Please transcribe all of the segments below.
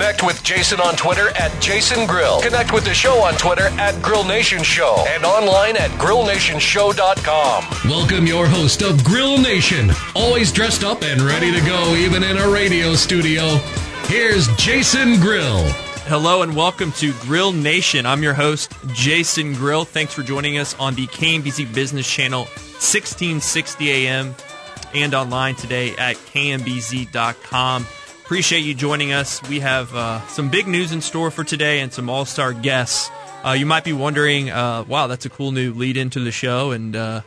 Connect with Jason on Twitter at Jason Grill. Connect with the show on Twitter at Grill Nation Show and online at grillnationshow.com. Welcome your host of Grill Nation, always dressed up and ready to go, even in a radio studio. Here's Jason Grill. Hello and welcome to Grill Nation. I'm your host, Jason Grill. Thanks for joining us on the KMBZ Business Channel, 1660 AM, and online today at kmbz.com. Appreciate you joining us. We have uh, some big news in store for today and some all star guests. Uh, you might be wondering, uh, wow, that's a cool new lead into the show, and uh,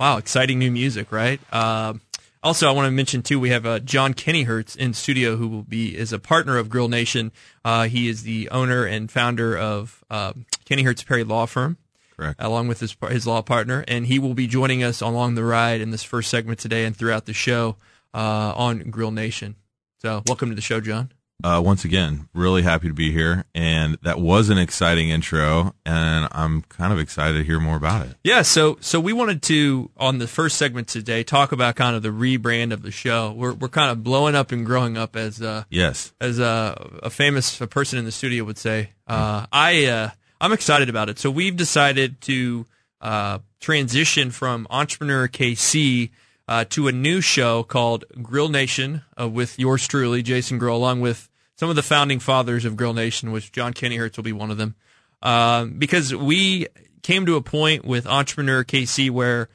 wow, exciting new music, right? Uh, also, I want to mention too, we have uh, John Kennyhertz in studio, who will be is a partner of Grill Nation. Uh, he is the owner and founder of uh, Kennyhertz Perry Law Firm, Correct. along with his his law partner, and he will be joining us along the ride in this first segment today and throughout the show uh, on Grill Nation. So, welcome to the show, John. Uh, once again, really happy to be here, and that was an exciting intro, and I'm kind of excited to hear more about it. Yeah, so so we wanted to on the first segment today talk about kind of the rebrand of the show. We're we're kind of blowing up and growing up as uh, Yes, as a, a famous person in the studio would say. Uh, I uh, I'm excited about it. So we've decided to uh, transition from Entrepreneur KC uh, to a new show called Grill Nation uh, with yours truly, Jason Grill, along with some of the founding fathers of Grill Nation, which John Kenny Kennyhertz will be one of them. Um, because we came to a point with Entrepreneur KC where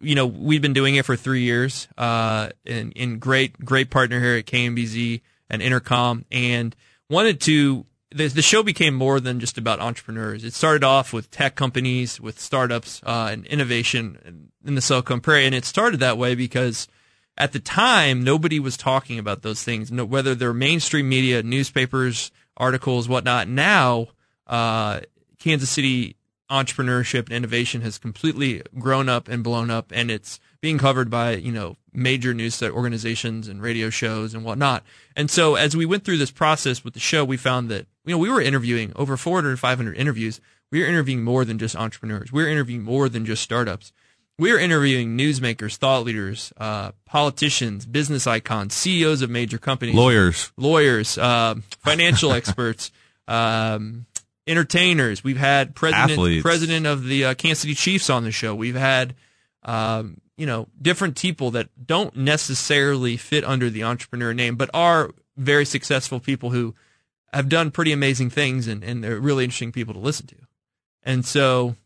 you know, we've been doing it for three years, uh, in, in great, great partner here at KMBZ and Entercom and wanted to, the, the show became more than just about entrepreneurs. It started off with tech companies, with startups, uh, and innovation in, in the Silicon Prairie. And it started that way because at the time, nobody was talking about those things, no, whether they're mainstream media, newspapers, articles, whatnot. Now, uh, Kansas City entrepreneurship and innovation has completely grown up and blown up, and it's being covered by you know major news organizations and radio shows and whatnot. And so, as we went through this process with the show, we found that you know we were interviewing over 400, 500 interviews. We were interviewing more than just entrepreneurs. We were interviewing more than just startups. We were interviewing newsmakers, thought leaders, uh, politicians, business icons, CEOs of major companies, lawyers. lawyers, uh, financial experts, um, entertainers. We've had president Athletes. president of the uh, Kansas City Chiefs on the show. We've had um, you know different people that don't necessarily fit under the entrepreneur name, but are very successful people who have done pretty amazing things, and, and they're really interesting people to listen to. And so,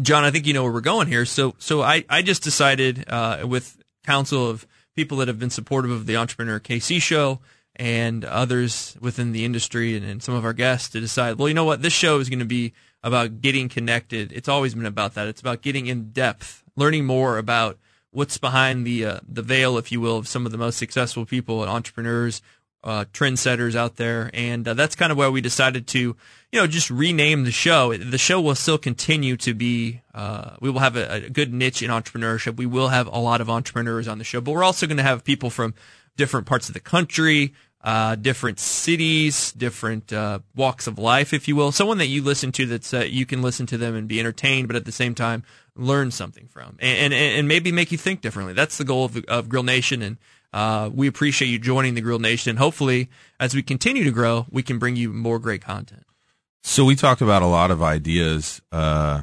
John, I think you know where we're going here. So, so I, I just decided, uh, with counsel of people that have been supportive of the Entrepreneur KC show and others within the industry and, and some of our guests to decide, well, you know what? This show is going to be about getting connected. It's always been about that. It's about getting in depth, learning more about what's behind the, uh, the veil, if you will, of some of the most successful people and entrepreneurs, uh, trendsetters out there. And uh, that's kind of why we decided to, you know, just rename the show. The show will still continue to be, uh, we will have a, a good niche in entrepreneurship. We will have a lot of entrepreneurs on the show, but we're also going to have people from different parts of the country, uh, different cities, different uh, walks of life, if you will. Someone that you listen to that's uh, you can listen to them and be entertained, but at the same time learn something from, and and, and maybe make you think differently. That's the goal of, of Grill Nation, and uh, we appreciate you joining the Grill Nation. Hopefully, as we continue to grow, we can bring you more great content. So we talked about a lot of ideas, uh,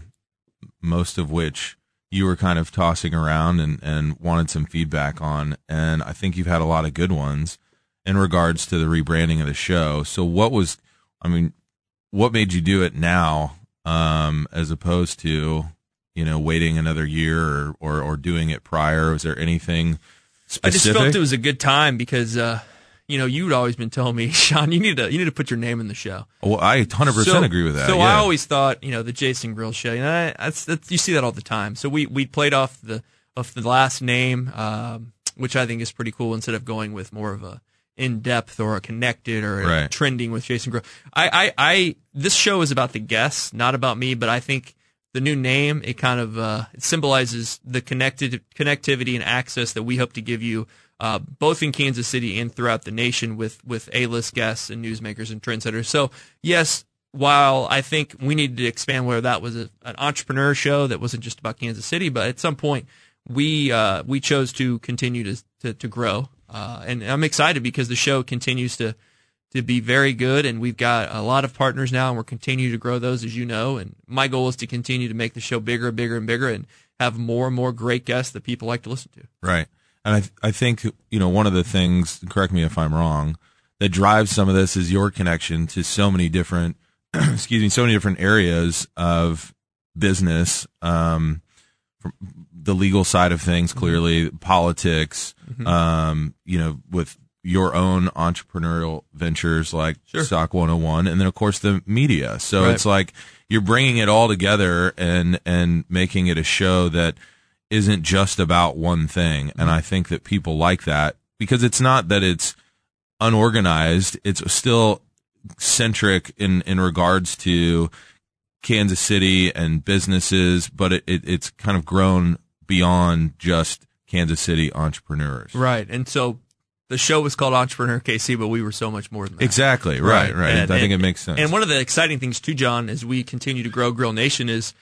most of which you were kind of tossing around and, and wanted some feedback on. And I think you've had a lot of good ones in regards to the rebranding of the show. So what was, I mean, what made you do it now, um, as opposed to, you know, waiting another year or, or, or doing it prior? Was there anything I just felt it was a good time because, uh, you know, you'd always been telling me, Sean, you need to you need to put your name in the show. well, I 100% So- agree with that. So yeah. I always thought, you know, the Jason Grill show. You know, that's, that's you see that all the time. So we we played off the off the last name, um, which I think is pretty cool. Instead of going with more of a in depth or a connected or Right. trending with Jason Grill. I, I, I, this show is about the guests, not about me, but I think the new name, it kind of, uh, it symbolizes the connected, connectivity and access that we hope to give you, uh, both in Kansas City and throughout the nation with, with A-list guests and newsmakers and trendsetters. So yes, while I think we needed to expand where that was a, an entrepreneur show that wasn't just about Kansas City, but at some point we uh, we chose to continue to to, to grow, uh, and I'm excited because the show continues to to be very good, and we've got a lot of partners now, and we're continuing to grow those, as you know. And my goal is to continue to make the show bigger, and bigger, and bigger, and have more and more great guests that people like to listen to. Right. And I, th- I think, you know, one of the things, correct me if I'm wrong, that drives some of this is your connection to so many different, excuse me, so many different areas of business, um, from the legal side of things, clearly politics, um, you know, with your own entrepreneurial ventures like Sure. Sock 101 and then of course the media. So Right. it's like you're bringing it all together and and making it a show that isn't just about one thing. And mm-hmm. I think that people like that because it's not that it's unorganized. It's still centric in, in regards to Kansas City and businesses, but it, it, it's kind of grown beyond just Kansas City entrepreneurs. Right, and so the show was called Entrepreneur KC, but we were so much more than that. Exactly. Right. Right. And- I think and- it makes sense. And one of the exciting things too, John, as we continue to grow Grill Nation is,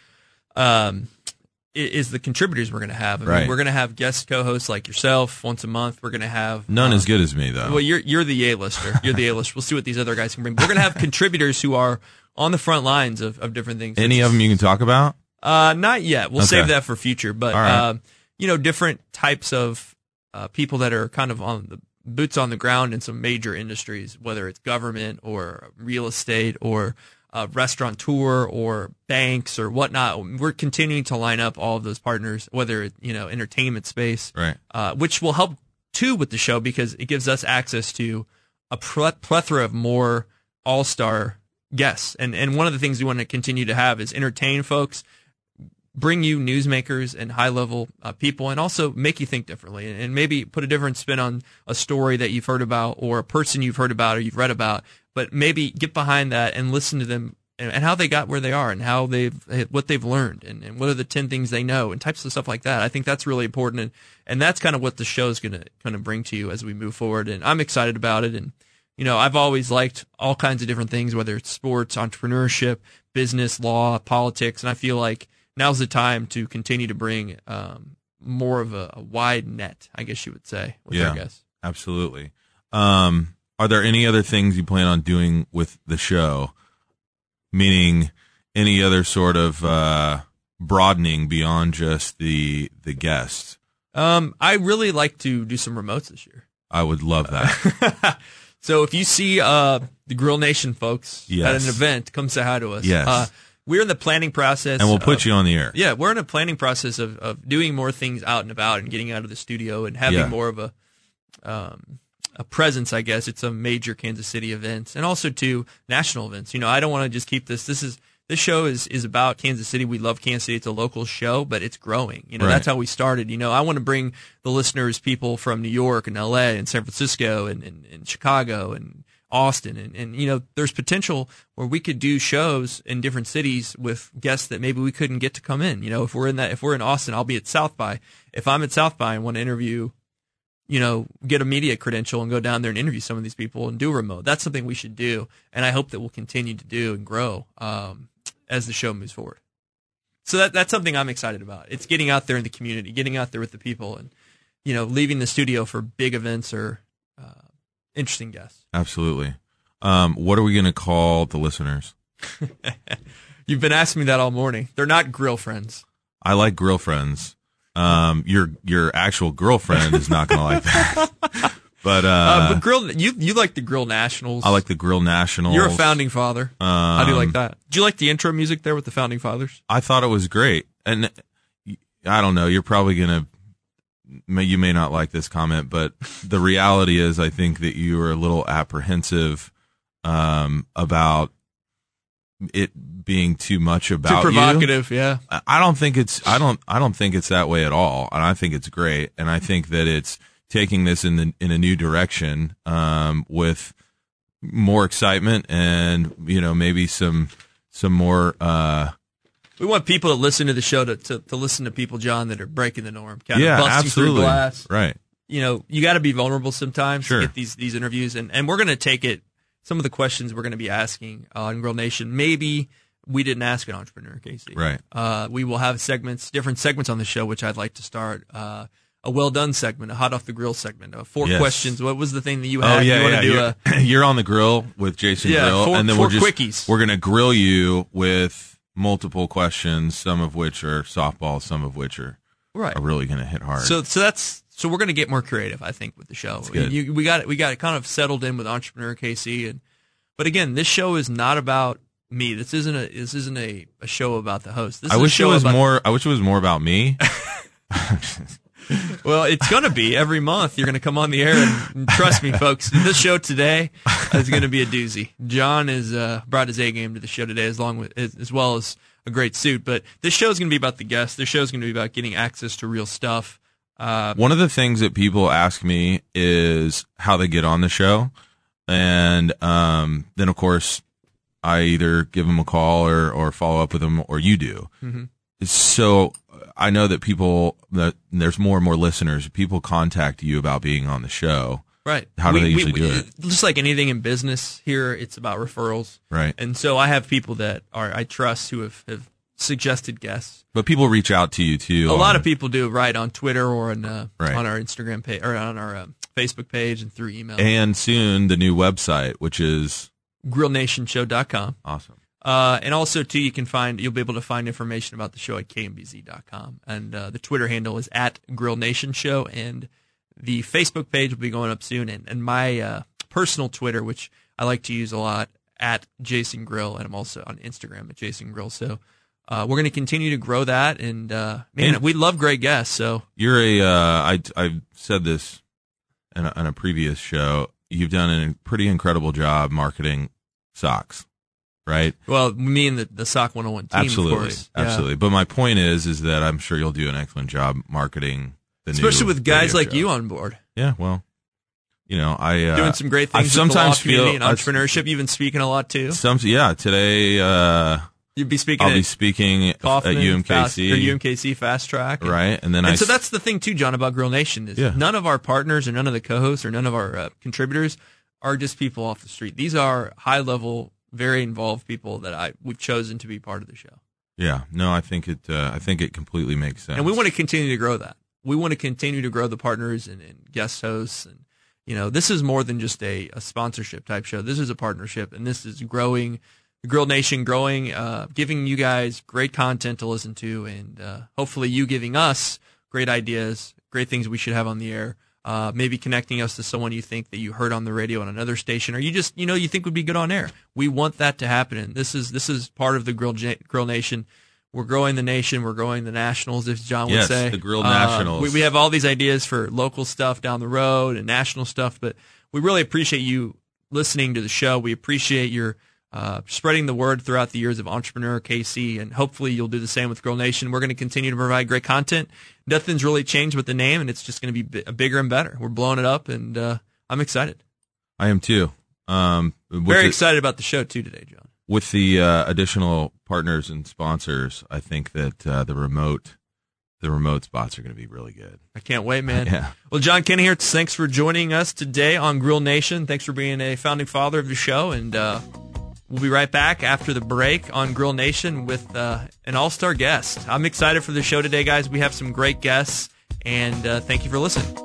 um, is the contributors we're going to have. I mean, Right. we're going to have guest co-hosts like yourself once a month. We're going to have None uh, as good as me though. Well, you're you're the A-lister. You're the A-lister. We'll see what these other guys can bring. We're going to have contributors who are on the front lines of, of different things. Any of them you can talk about? Uh, not yet. We'll Okay. save that for future. But right. um, you know, different types of uh, people that are kind of on the boots on the ground in some major industries, whether it's government or real estate or uh, restaurateur or banks or whatnot. We're continuing to line up all of those partners, whether you know entertainment space, Right. uh, which will help too with the show because it gives us access to a plethora of more all star guests. And and one of the things we want to continue to have is entertain folks, bring you newsmakers and high level uh, people, and also make you think differently, and, maybe put a different spin on a story that you've heard about or a person you've heard about or you've read about. But maybe get behind that and listen to them and, and how they got where they are and how they've what they've learned and, and what are the 10 things they know and types of stuff like that. I think that's really important and, and that's kind of what the show is going to kind of bring to you as we move forward and I'm excited about it and you know, I've always liked all kinds of different things whether it's sports, entrepreneurship, business, law, politics and I feel like now's the time to continue to bring um, more of a, a wide net, I guess you would say, with Yeah. guests. Absolutely. Um, are there any other things you plan on doing with the show? Meaning any other sort of uh, broadening beyond just the the guests? Um, I really like to do some remotes this year. I would love that. so if you see uh, the Grill Nation folks at an event, come say hi to us. Yes. We're in the planning process. and we'll put of- you on the air. Yeah, we're in a planning process of, of doing more things out and about and getting out of the studio and having Yeah. more of a um, a presence, I guess. It's a major Kansas City event and also to national events. You know, I don't want to just keep this. This is this show is is about Kansas City. We love Kansas City. It's a local show, but it's growing. You know, Right. that's how we started. You know, I want to bring the listeners people from New York and L.A. and San Francisco and, and, and Chicago and Austin. And, and you know there's potential where we could do shows in different cities with guests that maybe we couldn't get to come in. You know if we're in that if we're in Austin I'll be at South by. If I'm at South by and want to interview you know get a media credential and go down there and interview some of these people and do remote that's something we should do. And I hope that we'll continue to do and grow um, as the show moves forward. So that that's something I'm excited about. It's getting out there in the community getting out there with the people and you know leaving the studio for big events or interesting guess. Absolutely. Um, what are we going to call the listeners? You've been asking me that all morning. They're not grill friends. I like grill friends. Um, your your actual girlfriend is not going to like that. But uh, Uh, but grill, you you like the grill nationals. I like the grill nationals. You're a founding father. Um, I do like that. Do you like the intro music there with the founding fathers? I thought it was great, and I don't know. You're probably gonna, may- you may not like this comment, but the reality is, I think that you are a little apprehensive um, about it being too much about Too you. provocative, yeah. I- I don't think it's I don't I don't think it's that way at all, and I think it's great, and I think that it's taking this in the in a new direction um, with more excitement and you know maybe some some more. Uh, we want people to listen to the show to, to, to listen to people, John, that are breaking the norm, kind yeah, of busting absolutely. through glass. Right. You know, you got to be vulnerable sometimes Sure. to get these these interviews, and and we're going to take it. Some of the questions we're going to be asking on Grill Nation, maybe we didn't ask an entrepreneur, KC. Right. Uh, we will have segments, different segments on the show, which I'd like to start. Uh, a well done segment, a hot off the grill segment, uh, four Yes. questions. What was the thing that you had? Oh had? yeah, you want yeah. to do you're, a you're on the grill with Jason Yeah, Grill, four- and then four we're just quickies. we're gonna grill you with multiple questions, some of which are softball, some of which are right? are really gonna hit hard. So, so that's so we're going to get more creative, I think, with the show. You, we got it. We got it kind of settled in with entrepreneur KC, and but again, this show is not about me. This isn't a this isn't a, a show about the host. This I is wish it was more. I wish it was more about me. Well, it's going to be every month. You're going to come on the air, and, and trust me, folks. This show today is going to be a doozy. John has uh, brought his A game to the show today, as long with as, as well as a great suit. But this show is going to be about the guests. This show is going to be about getting access to real stuff. Uh, One of the things that people ask me is how they get on the show, and um, then of course I either give them a call or or follow up with them, or you do. Mm-hmm. So I know that people that there's more and more listeners. People contact you about being on the show, Right. How do they usually do it? Just like anything in business here, it's about referrals. right? And so I have people that are I trust who have, have suggested guests. But people reach out to you too. A lot of people do right on Twitter or on uh, Right. on our Instagram page or on our um, Facebook page and through email. and soon the new website, which is GrillNationShow.com. awesome. Uh, and also too, you can find you'll be able to find information about the show at kmbz.com. And uh, the Twitter handle is at Grill Nation Show, and the Facebook page will be going up soon. And, and my uh, personal Twitter, which I like to use a lot, at Jason Grill, and I'm also on Instagram at Jason Grill. So uh, we're going to continue to grow that, and uh, man, And- we love great guests. So You're a. Uh, I I've said this on a, in a previous show. You've done a pretty incredible job marketing socks, right? well, me and the the Sock 101 team, absolutely, of course, Yeah. absolutely. But my point is, is that I'm sure you'll do an excellent job marketing the new especially with guys like you on board. Yeah, well, you know, I uh, doing some great I things law sometimes community feel and entrepreneurship. You've been speaking a lot too. Some yeah. Today, uh, You'd be speaking I'll at be speaking Kauffman, at UMKC, Fast, or UMKC Fast Track, and- right? And then I And so that's the thing too, John, about Grill Nation is Yeah. none of our partners or none of the co-hosts or none of our uh, contributors are just people off the street. These are high level, very involved people that I we've chosen to be part of the show, yeah. No, I think it. Uh, I think it completely makes sense. and we want to continue to grow that. We want to continue to grow the partners and, and guest hosts, and you know, this is more than just a, a sponsorship type show. This is a partnership, and this is growing. The Grill Nation growing, uh, giving you guys great content to listen to, and uh, hopefully you giving us great ideas, great things we should have on the air. Uh, maybe connecting us to someone you think that you heard on the radio on another station, or you just you know you think would be good on air. We want that to happen, and this is this is part of the Grill Grill Nation. We're growing the nation. We're growing the nationals, if John would Yes, say. the Grill Uh, Nationals. we, we have all these ideas for local stuff down the road and national stuff, but we really appreciate you listening to the show. We appreciate your uh, spreading the word throughout the years of Entrepreneur KC, and hopefully you'll do the same with Grill Nation. We're going to continue to provide great content. Nothing's really changed with the name, and it's just going to be bi- bigger and better. We're blowing it up, and uh, I'm excited. I am too. Um, Very the, excited about the show too today, John. with the uh, additional partners and sponsors. I think that uh, the remote, the remote spots are going to be really good. I can't wait, man. Yeah. Well, John Kennyhertz. Thanks for joining us today on Grill Nation. Thanks for being a founding father of the show, and uh, we'll be right back after the break on Grill Nation with uh, an all-star guest. I'm excited for the show today, guys. We have some great guests, and uh, thank you for listening.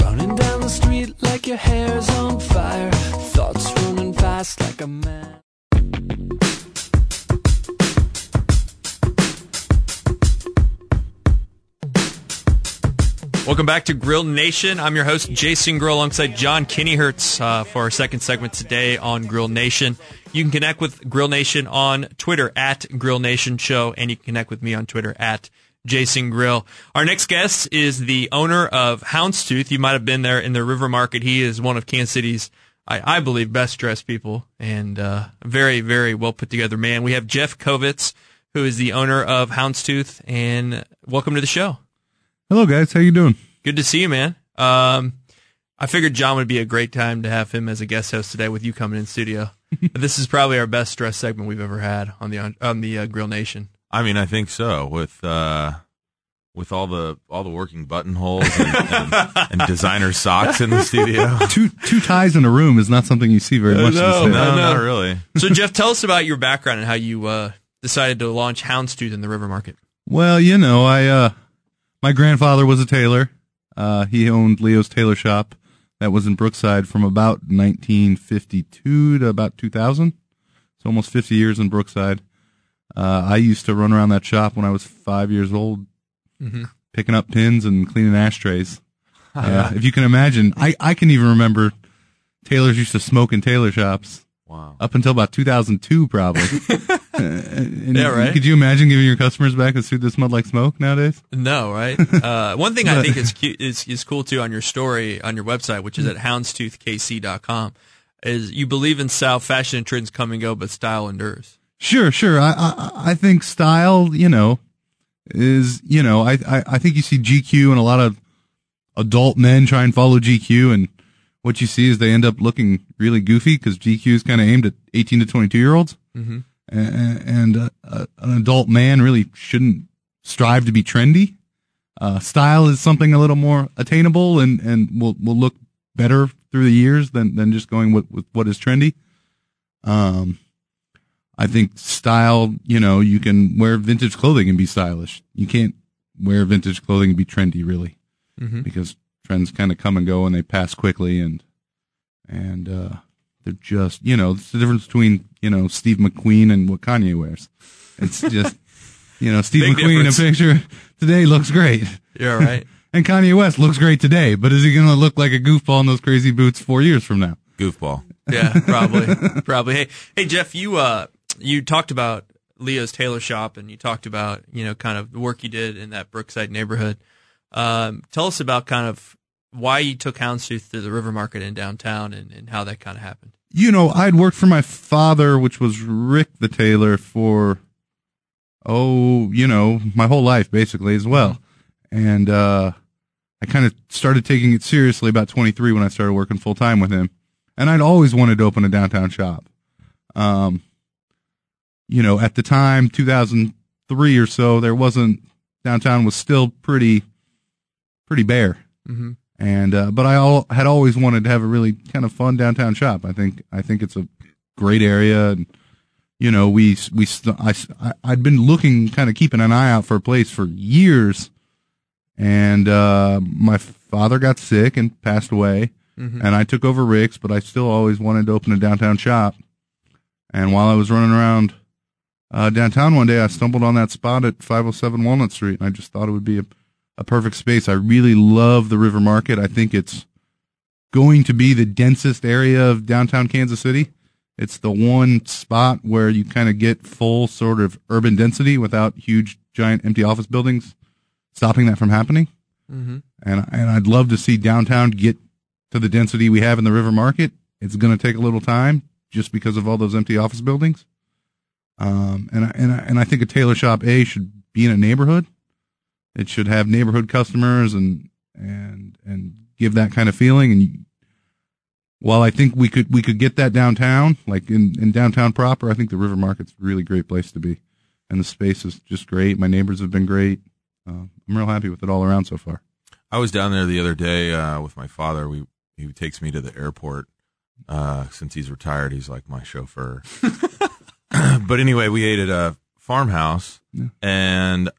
Running down the street like your hair's on fire. Thoughts running fast like a man. Welcome back to Grill Nation. I'm your host, Jason Grill, alongside John Kennyhertz uh, for our second segment today on Grill Nation. You can connect with Grill Nation on Twitter at Grill Nation Show, and you can connect with me on Twitter at Jason Grill. Our next guest is the owner of Houndstooth. You might have been there in the River Market. He is one of Kansas City's, I, I believe, best dressed people and uh, very, very well put together man. We have Jeff Kovitz, who is the owner of Houndstooth, and welcome to the show. Hello, guys. How you doing? Good to see you, man. Um, I figured John would be a great time to have him as a guest host today with you coming in studio. this is probably our best stress segment we've ever had on the on the uh, Grill Nation. I mean, I think so. With uh, with all the all the working buttonholes and, and, and designer socks in the studio. Two two ties in a room is not something you see very much. these know. No, no. not really. So, Jeff, tell us about your background and how you uh, decided to launch Houndstooth in the River Market. Well, you know, I uh my grandfather was a tailor. Uh he owned Leo's Tailor Shop that was in Brookside from about 1952 to about 2000. So almost 50 years in Brookside. Uh I used to run around that shop when I was 5 years old picking up pins and cleaning ashtrays. Uh, if you can imagine, I I can even remember tailors used to smoke in tailor shops Wow. up until about 2002 probably. Yeah, right. Could you imagine giving your customers back a suit that smelled like smoke nowadays? No, right? Uh, one thing I think is cute is is cool too on your story on your website, which is at houndstoothkc.com, is you believe in style, fashion and trends come and go, but style endures. Sure, sure. I, I, I think style, you know, is, you know, I, I, I think you see GQ and a lot of adult men try and follow GQ and what you see is they end up looking really goofy because GQ is kind of aimed at 18 to 22 year olds. Mhm. And, and uh, uh, an adult man really shouldn't strive to be trendy. Uh, style is something a little more attainable and, and will, will look better through the years than, than just going with, with what is trendy. Um, I think style, you know, you can wear vintage clothing and be stylish. You can't wear vintage clothing and be trendy, really, Mhm. because trends kind of come and go and they pass quickly, and and uh, they're just, you know, it's the difference between you know Steve McQueen and what Kanye wears. It's just, you know, Steve Big McQueen difference. in a picture today looks great, You're right. and Kanye West looks great today, but is he going to look like a goofball in those crazy boots four years from now? Goofball. yeah, probably, probably. Hey, hey, Jeff, you uh, you talked about Leo's Tailor Shop, and you talked about you know kind of the work you did in that Brookside neighborhood. Um, tell us about kind of why you took Houndstooth to the River Market in downtown, and, and how that kind of happened. You know, I'd worked for my father, which was Rick the tailor, for oh, you know, my whole life basically as well. And uh I kind of started taking it seriously about 23 when I started working full time with him. And I'd always wanted to open a downtown shop. Um you know, at the time 2003 or so, there wasn't downtown was still pretty pretty bare Mm-hmm. And uh, but I all, had always wanted to have a really kind of fun downtown shop. I think I think it's a great area, and you know we we st- I I'd been looking kind of keeping an eye out for a place for years, and uh, my father got sick and passed away, Mhm. and I took over Rick's, but I still always wanted to open a downtown shop, and while I was running around. Uh, downtown one day, I stumbled on that spot at 507 Walnut Street, and I just thought it would be a a perfect space. I really love the River Market. I think it's going to be the densest area of downtown Kansas City. It's the one spot where you kind of get full sort of urban density without huge, giant, empty office buildings stopping that from happening. Mm-hmm. And and I'd love to see downtown get to the density we have in the River Market. It's going to take a little time just because of all those empty office buildings. Um, and I, and I, and I think a tailor shop A should be in a neighborhood. It should have neighborhood customers and and and give that kind of feeling. And you, while I think we could we could get that downtown, like in in downtown proper, I think the River Market's a really great place to be, and the space is just great. My neighbors have been great. Uh, I'm real happy with it all around so far. I was down there the other day uh, with my father. We he takes me to the airport uh, since he's retired. He's like my chauffeur. but anyway, we ate at a farmhouse, Yeah. and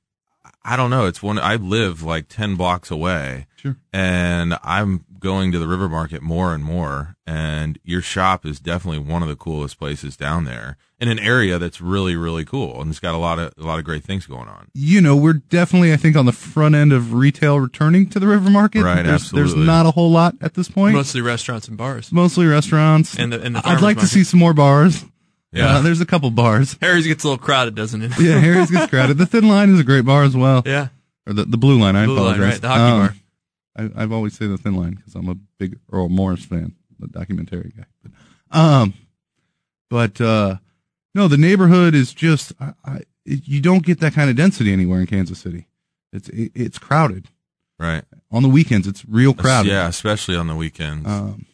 I don't know. It's one I live like ten blocks away, Sure. and I'm going to the river market more and more. And your shop is definitely one of the coolest places down there in an area that's really really cool, and it's got a lot of a lot of great things going on. you know, we're definitely, I think, on the front end of retail returning to the River Market. Right, there's, absolutely. There's not a whole lot at this point. Mostly restaurants and bars. Mostly restaurants. And the- and the I'd farmers like to see some more bars. Yeah. Uh, there's a couple bars. Harry's gets a little crowded, doesn't it? Yeah, Harry's gets crowded. The Thin Line is a great bar as well. yeah. Or the, the Blue Line, I Blue Line, apologize. right, the hockey Um, bar. I, I've always say the Thin Line because I'm a big Errol Morris fan, the documentary guy. But, um, but uh, no, the neighborhood is just I, I, it, you don't get that kind of density anywhere in Kansas City. It's it, it's crowded, Right. On the weekends, it's real crowded. Yeah, especially on the weekends. Um,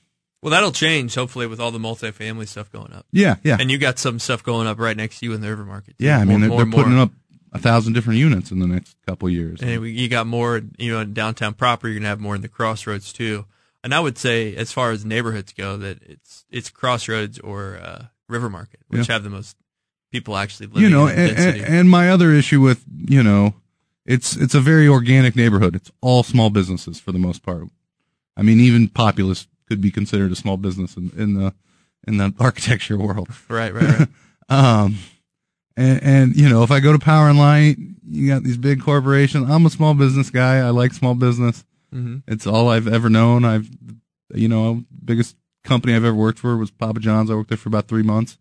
Well, that'll change hopefully with all the multifamily stuff going up. yeah, yeah, And you got some stuff going up right next to you in the River Market. too. yeah. I mean, More- they're, they're more. putting up a thousand different units in the next couple of years. And we, you got more, you know, in downtown proper. You're gonna have more in the crossroads too. And I would say, as far as neighborhoods go, that it's it's crossroads or uh, River Market, which Yeah. have the most people actually living. you know, in and, and, and my other issue with you know, it's it's a very organic neighborhood. It's all small businesses for the most part. I mean, even Populous could be considered a small business in, in the in the architecture world. right, right, right. Um, and, and you know, if I go to Power and Light, you got these big corporations. I'm a small business guy. I like small business. hmm It's all I've ever known. I've, you know, biggest company I've ever worked for was Papa John's. I worked there for about three months.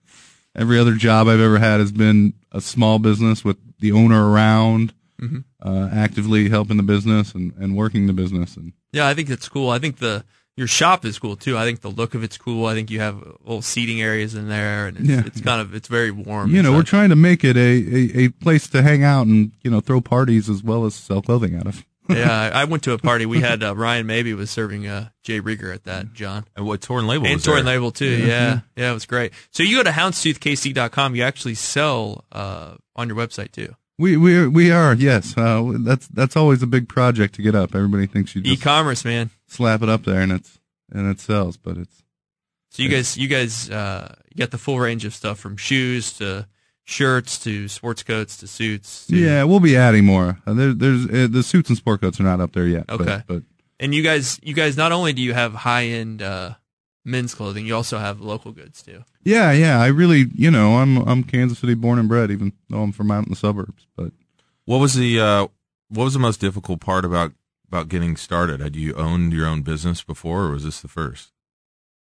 Every other job I've ever had has been a small business with the owner around, Mhm. uh, actively helping the business and, and working the business. And Yeah, I think that's cool. I think the your shop is cool too. I think the look of it's cool. I think you have little seating areas in there, and it's, Yeah. it's kind of it's very warm. you know, and we're trying to make it a, a, a place to hang out and, you know, throw parties as well as sell clothing out of. yeah, I I went to a party. We had uh, Ryan Maybee was serving uh, J. Rieger at that. John. and what torn label and was Torn there? Label too. Yeah. yeah, it was great. So you go to houndstoothkc.com. You actually sell uh, on your website too. We we we are yes. Uh, that's that's always a big project to get up. Everybody thinks you just E-commerce, man. slap it up there and it's and it sells, but it's So you guys, you guys, uh, got the full range of stuff from shoes to shirts to sports coats to suits. To, yeah. We'll be adding more. Uh, there, there's uh, the suits and sport coats are not up there yet. but- Okay. but, And you guys, you guys, not only do you have high end uh, men's clothing, you also have local goods too. yeah, yeah. I really, you know, I'm I'm Kansas City born and bred, even though I'm from out in the suburbs. But What was the uh, what was the most difficult part about about getting started? Had you owned your own business before, or was this the first?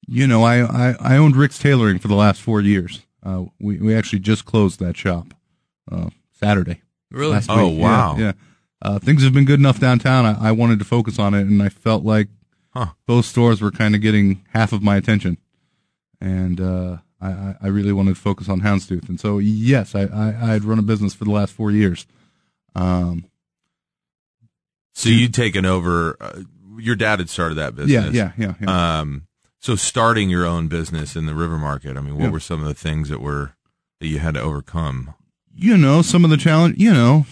you know, I I, I owned Rick's Tailoring for the last four years. Uh, we we actually just closed that shop uh, Saturday. Really? Oh, week. wow. Yeah, yeah. Uh, things have been good enough downtown. I, I wanted to focus on it, and I felt like Huh. both stores were kind of getting half of my attention, and uh, I, I really wanted to focus on Houndstooth. And so, yes, I, I I had run a business for the last four years. Um, So you'd taken over. Uh, your dad had started that yeah, business. yeah, yeah, yeah. Um, so starting your own business in the river market. I mean, what Yeah. were some of the things that were that you had to overcome? you know, some of the challenge. You know,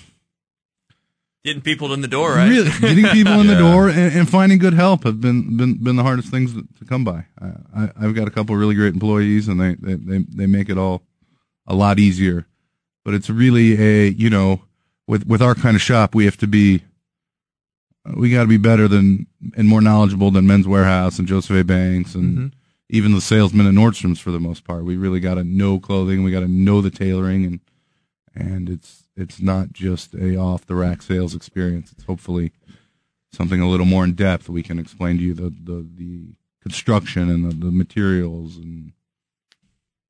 Getting people in the door, right? Really, getting people in the Yeah. door and, and finding good help have been been, been the hardest things to, come by. I, I've got a couple of really great employees, and they, they, they, they make it all a lot easier. But it's really a you know with with our kind of shop, we have to be we got to be better than and more knowledgeable than Men's Wearhouse and Joseph A. Banks and Mhm. even the salesmen at Nordstrom's for the most part. We really got to know clothing. We got to know the tailoring and and it's it's not just a off the rack sales experience. It's hopefully something a little more in depth. We can explain to you the the, the construction and the, the materials and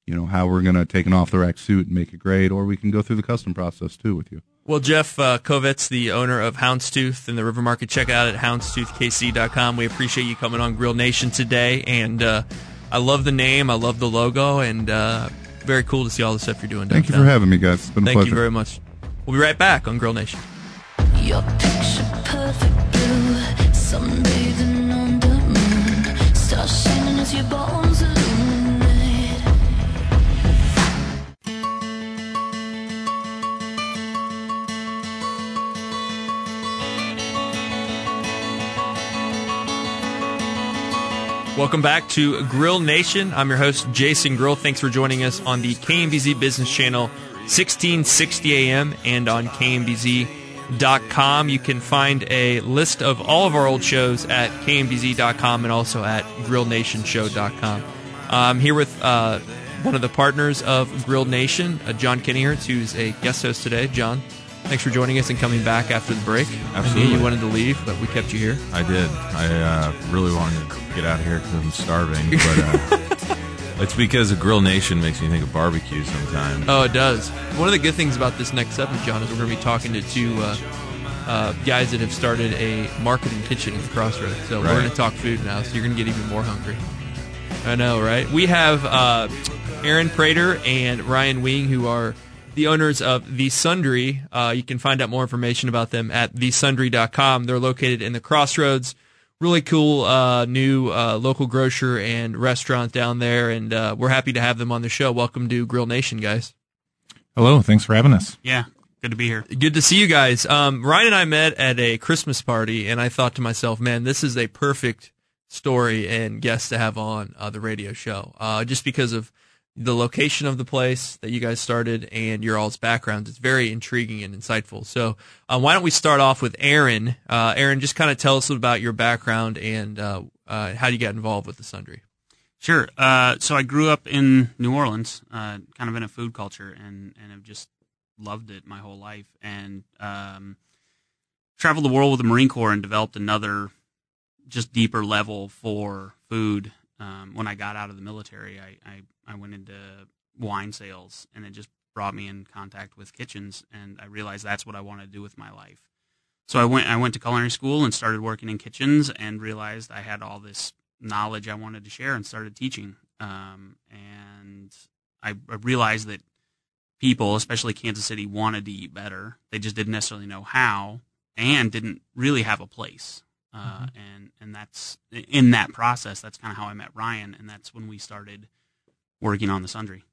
you know how we're going to take an off the rack suit and make it great, or we can go through the custom process too with you. Well, Jeff uh, Kovitz, the owner of Houndstooth in the River Market, check it out at houndstoothkc.com. We appreciate you coming on Grill Nation today, and uh, I love the name, I love the logo, and uh, very cool to see all the stuff you're doing. Thank you for having me, guys. It's been a Thank pleasure. you very much. We'll be right back on Grill Nation. Your picture perfect blue, sunbathing on the moon, shining as your bones illuminate. Welcome back to Grill Nation. I'm your host, Jason Grill. Thanks for joining us on the KMBZ Business Channel, 1660 AM, and on KMBZ.com. You can find a list of all of our old shows at KMBZ.com and also at GrillNationShow.com. I'm here with uh, one of the partners of Grill Nation, uh, John Kennyhertz, who's a guest host today. John, thanks for joining us and coming back after the break. I knew Absolutely. you wanted to leave, but we kept you here. I did. I uh, really wanted to get out of here because I'm starving, but uh, it's because of Grill Nation makes me think of barbecue sometimes. Oh, it does. One of the good things about this next segment, John, is we're going to be talking to two uh, uh, guys that have started a marketing kitchen in the Crossroads. So we're going to talk food now, so you're going to get even more hungry. I know, right? We have uh, Aaron Prater and Ryan Wing, who are the owners of The Sundry. Uh, you can find out more information about them at thesundry.com. They're located in the Crossroads. Really cool uh, new uh, local grocer and restaurant down there, and uh, we're happy to have them on the show. Welcome to Grill Nation, guys. Hello, thanks for having us. Yeah, good to be here. Good to see you guys. Um, Ryan and I met at a Christmas party, and I thought to myself, man, this is a perfect story and guest to have on uh, the radio show, uh, just because of the location of the place that you guys started and your all's backgrounds. It's very intriguing and insightful. So, uh, why don't we start off with Aaron? Uh, Aaron, just kind of tell us about your background and uh, uh, how you got involved with the Sundry. Sure. Uh, so I grew up in New Orleans, uh, kind of in a food culture, and and have just loved it my whole life, and um, traveled the world with the Marine Corps and developed another, just deeper level for food. Um, when I got out of the military, I, I I went into wine sales, and it just brought me in contact with kitchens, and I realized that's what I wanted to do with my life. So I went I went to culinary school and started working in kitchens, and realized I had all this knowledge I wanted to share, and started teaching. Um, and I, I realized that people, especially Kansas City, wanted to eat better. They just didn't necessarily know how, and didn't really have a place. Uh, And and that's in that process. That's kind of how I met Ryan, and that's when we started working on the sundry.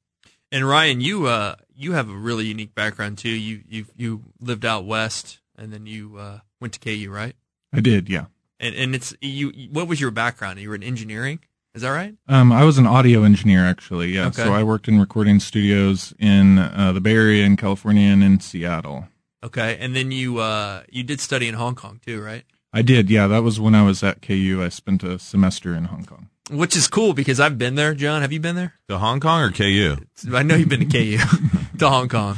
And Ryan, you uh, you have a really unique background too. You you you lived out west, and then you uh, went to KU, right? I did, yeah. And and it's you. What was your background? You were in engineering. Is that right? Um, I was an audio engineer, actually, yeah. Okay. So I worked in recording studios in uh, the Bay Area, in California, and in Seattle. Okay, and then you uh, you did study in Hong Kong too, right? I did, yeah. That was when I was at KU. I spent a semester in Hong Kong. Which is cool because I've been there. John, have you been there? To Hong Kong or KU? I know you've been to KU, to Hong Kong.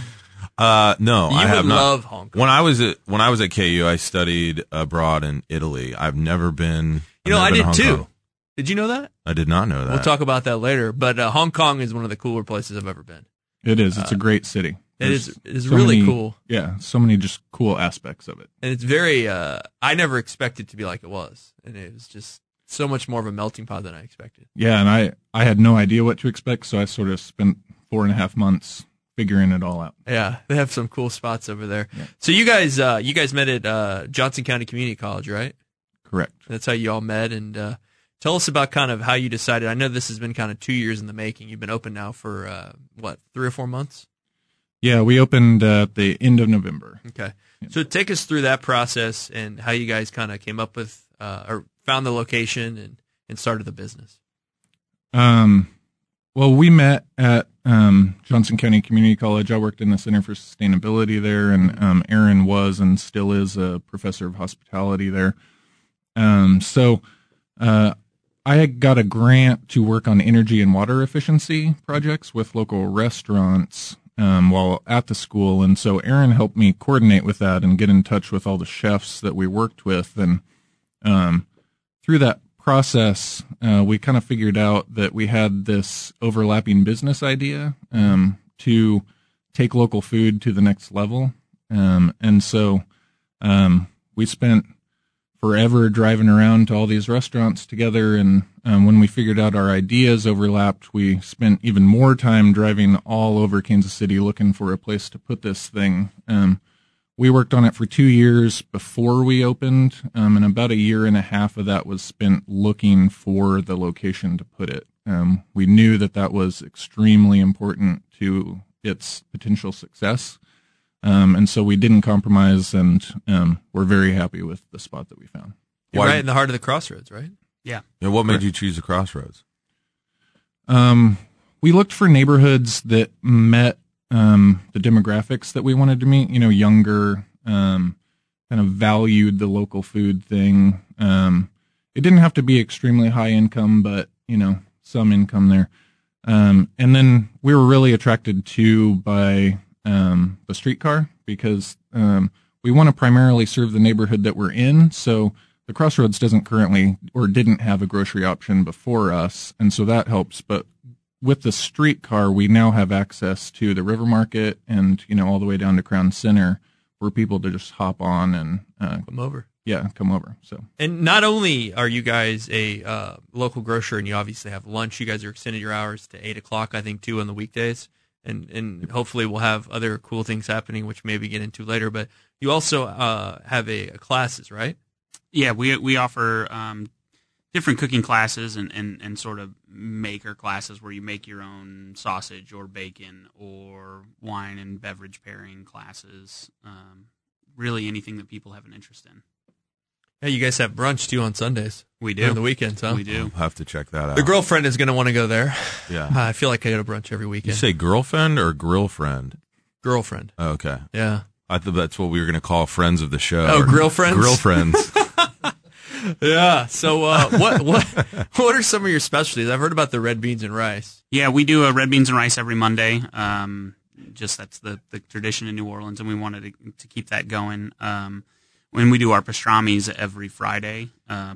Uh, no, You I would have not. love Hong Kong. When I was at when I was at KU, I studied abroad in Italy. I've never been. You know, I've I never did too. Kong. Did you know that? I did not know that. We'll talk about that later. But uh, Hong Kong is one of the cooler places I've ever been. It is. It's a great city. Uh, It is- There's it is so really many- cool. Yeah, so many just cool aspects of it. and it's very uh i never expected to be like it was and it was just so much more of a melting pot than i expected. Yeah, and I I had no idea what to expect, so I sort of spent four and a half months figuring it all out. yeah they have some cool spots over there. So you guys uh you guys met at uh johnson county community college right? Correct. that's how you all met and uh tell us about kind of how you decided. I know this has been kind of two years in the making. You've been open now for uh what three or four months? Yeah, we opened uh, at the end of November. okay. So take us through that process and how you guys kind of came up with uh or found the location and and started the business Um, well, we met at um, Johnson County Community College. I worked in the Center for Sustainability there, and um, Aaron was and still is a professor of hospitality there. Um, so uh, I got a grant to work on energy and water efficiency projects with local restaurants um, while at the school, and so Aaron helped me coordinate with that and get in touch with all the chefs that we worked with, and um, through that process, uh, we kind of figured out that we had this overlapping business idea um, to take local food to the next level. Um, and so um, we spent forever driving around to all these restaurants together. And um, when we figured out our ideas overlapped, we spent even more time driving all over Kansas City looking for a place to put this thing. Um, we worked on it for two years before we opened, um, and about a year and a half of that was spent looking for the location to put it. Um, we knew that that was extremely important to its potential success, um, and so we didn't compromise, and um, we're very happy with the spot that we found. you're Why- right in the heart of the crossroads right Yeah. Yeah, what made you choose the Crossroads? Um, we looked for neighborhoods that met um, the demographics that we wanted to meet. You know, younger, um, kind of valued the local food thing. Um, it didn't have to be extremely high income, but you know, some income there. Um, and then we were really attracted to by um, the streetcar because um, we want to primarily serve the neighborhood that we're in. So the Crossroads doesn't currently or didn't have a grocery option before us, and so that helps. But with the streetcar, we now have access to the River Market and you know all the way down to Crown Center, for people to just hop on and uh, come over yeah, come over. So And not only are you guys a uh, local grocer, and you obviously have lunch, you guys are extended your hours to eight o'clock, I think, too, on the weekdays, and and hopefully we'll have other cool things happening, which maybe get into later. But you also uh, have a, classes, right? Yeah, we we offer um, different cooking classes and, and, and sort of maker classes where you make your own sausage or bacon or wine and beverage pairing classes. Um, really anything that people have an interest in. Yeah, you guys have brunch too on Sundays. We do on the weekends, huh? We do. I'll have to check that out. The girlfriend is going to want to go there. Yeah. Uh, I feel like I go to brunch every weekend. You say girlfriend or grill friend? girlfriend. Oh, okay. Yeah. I thought that's what we were going to call friends of the show. Oh, or grill friends? Grill friends. Yeah. So uh, what what what are some of your specialties? I've heard about the red beans and rice. Yeah, we do a red beans and rice every Monday. Um, just that's the, the tradition in New Orleans, and we wanted to, to keep that going. Um, when we do our pastrami's every Friday, uh,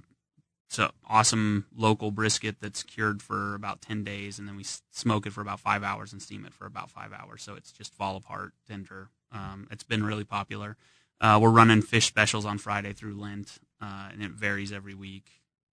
it's an awesome local brisket that's cured for about 10 days, and then we smoke it for about five hours and steam it for about five hours. So it's just fall apart tender. Um, it's been really popular. Uh, we're running fish specials on Friday through Lent, uh, and it varies every week.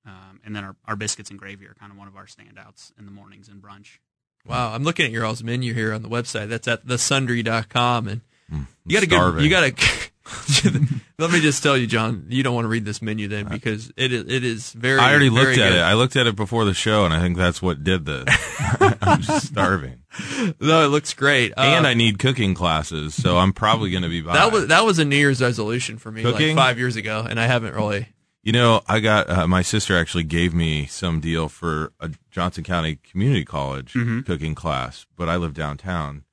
Um, and then our, our biscuits and gravy are kind of one of our standouts in the mornings and brunch. Wow, I'm looking at your all's menu here on the website. That's at thesundry.com and Hmm, you got to starving. go you got to Let me just tell you, John, you don't want to read this menu then because it is, it is very I already very looked at good. it. I looked at it before the show, and I think that's what did this. I'm just starving, No, it looks great. Uh, and I need cooking classes, so I'm probably going to be. By. that was that was a New Year's resolution for me Cooking? like 5 years ago and I haven't really You know, I got uh, my sister actually gave me some deal for a Johnson County Community College Mm-hmm. cooking class, but I live downtown.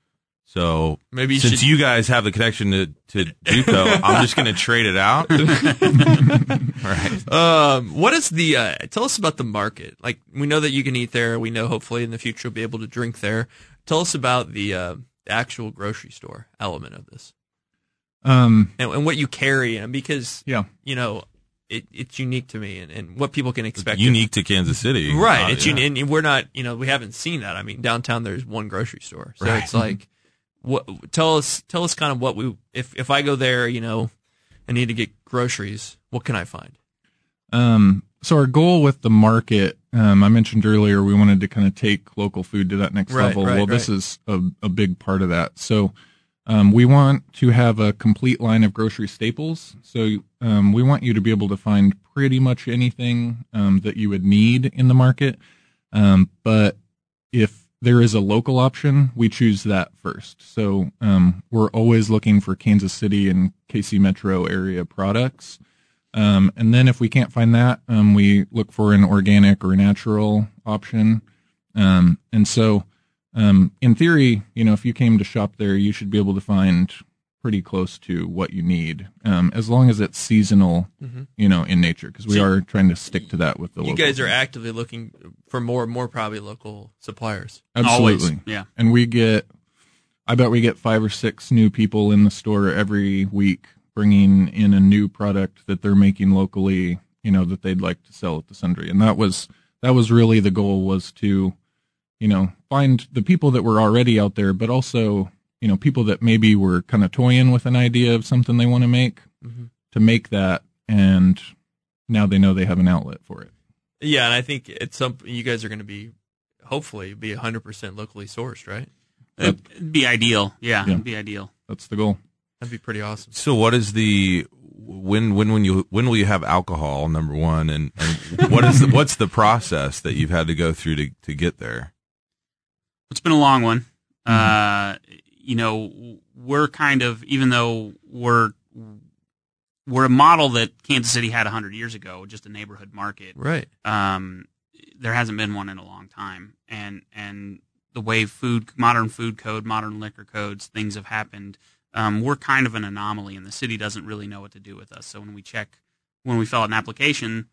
So Maybe you since should- you guys have the connection to, to JUCO, I'm just going to trade it out. right. Um, what is the? Uh, tell us about the market. Like we know that you can eat there. We know hopefully in the future you'll be able to drink there. Tell us about the, uh, the actual grocery store element of this Um, and, and what you carry. And because yeah. you know it, it's unique to me and, and what people can expect. Unique to Kansas City, right? Uh, it's yeah. unique. And we're not. You know, we haven't seen that. I mean, downtown there's one grocery store, so Right. it's like, what? Tell us. Tell us kind of what we. If if I go there, you know, I need to get groceries, what can I find? Um, so our goal with the market, um, I mentioned earlier, we wanted to kind of take local food to that next Right, level. right, well, this is a, a big part of that. So, um, we want to have a complete line of grocery staples. So, um, we want you to be able to find pretty much anything, um, that you would need in the market. Um, but if there is a local option, we choose that first. So, um, we're always looking for Kansas City and KC Metro area products. Um, and then if we can't find that, um, we look for an organic or natural option. Um, and so, um, in theory, you know, if you came to shop there, you should be able to find pretty close to what you need, um, as long as it's seasonal, you know, in nature, because we So- are trying to stick to that with the You local guys are things. actively looking for more, more probably local suppliers. Absolutely. Always, yeah. And we get, I bet we get five or six new people in the store every week bringing in a new product that they're making locally, you know, that they'd like to sell at the Sundry. And that was, that was really the goal was to, you know, find the people that were already out there, but also, you know, people that maybe were kind of toying with an idea of something they want to make Mhm. to make that. And now they know they have an outlet for it. Yeah, and I think it's some you guys are going to be hopefully be 100% locally sourced, right? It'd be ideal. Yeah, Yeah. it'd be ideal. That's the goal. That'd be pretty awesome. So, what is the when when when you when will you have alcohol? Number one, and, and what is the, what's the process that you've had to go through to to get there? It's been a long one. Uh, you know, we're kind of even though we're we're a model that Kansas City had hundred years ago, just a neighborhood market. Right. Um, there hasn't been one in a long time, and and the way food, modern food code, modern liquor codes, things have happened. Um, we're kind of an anomaly, and the city doesn't really know what to do with us. So when we check, when we fill out an application,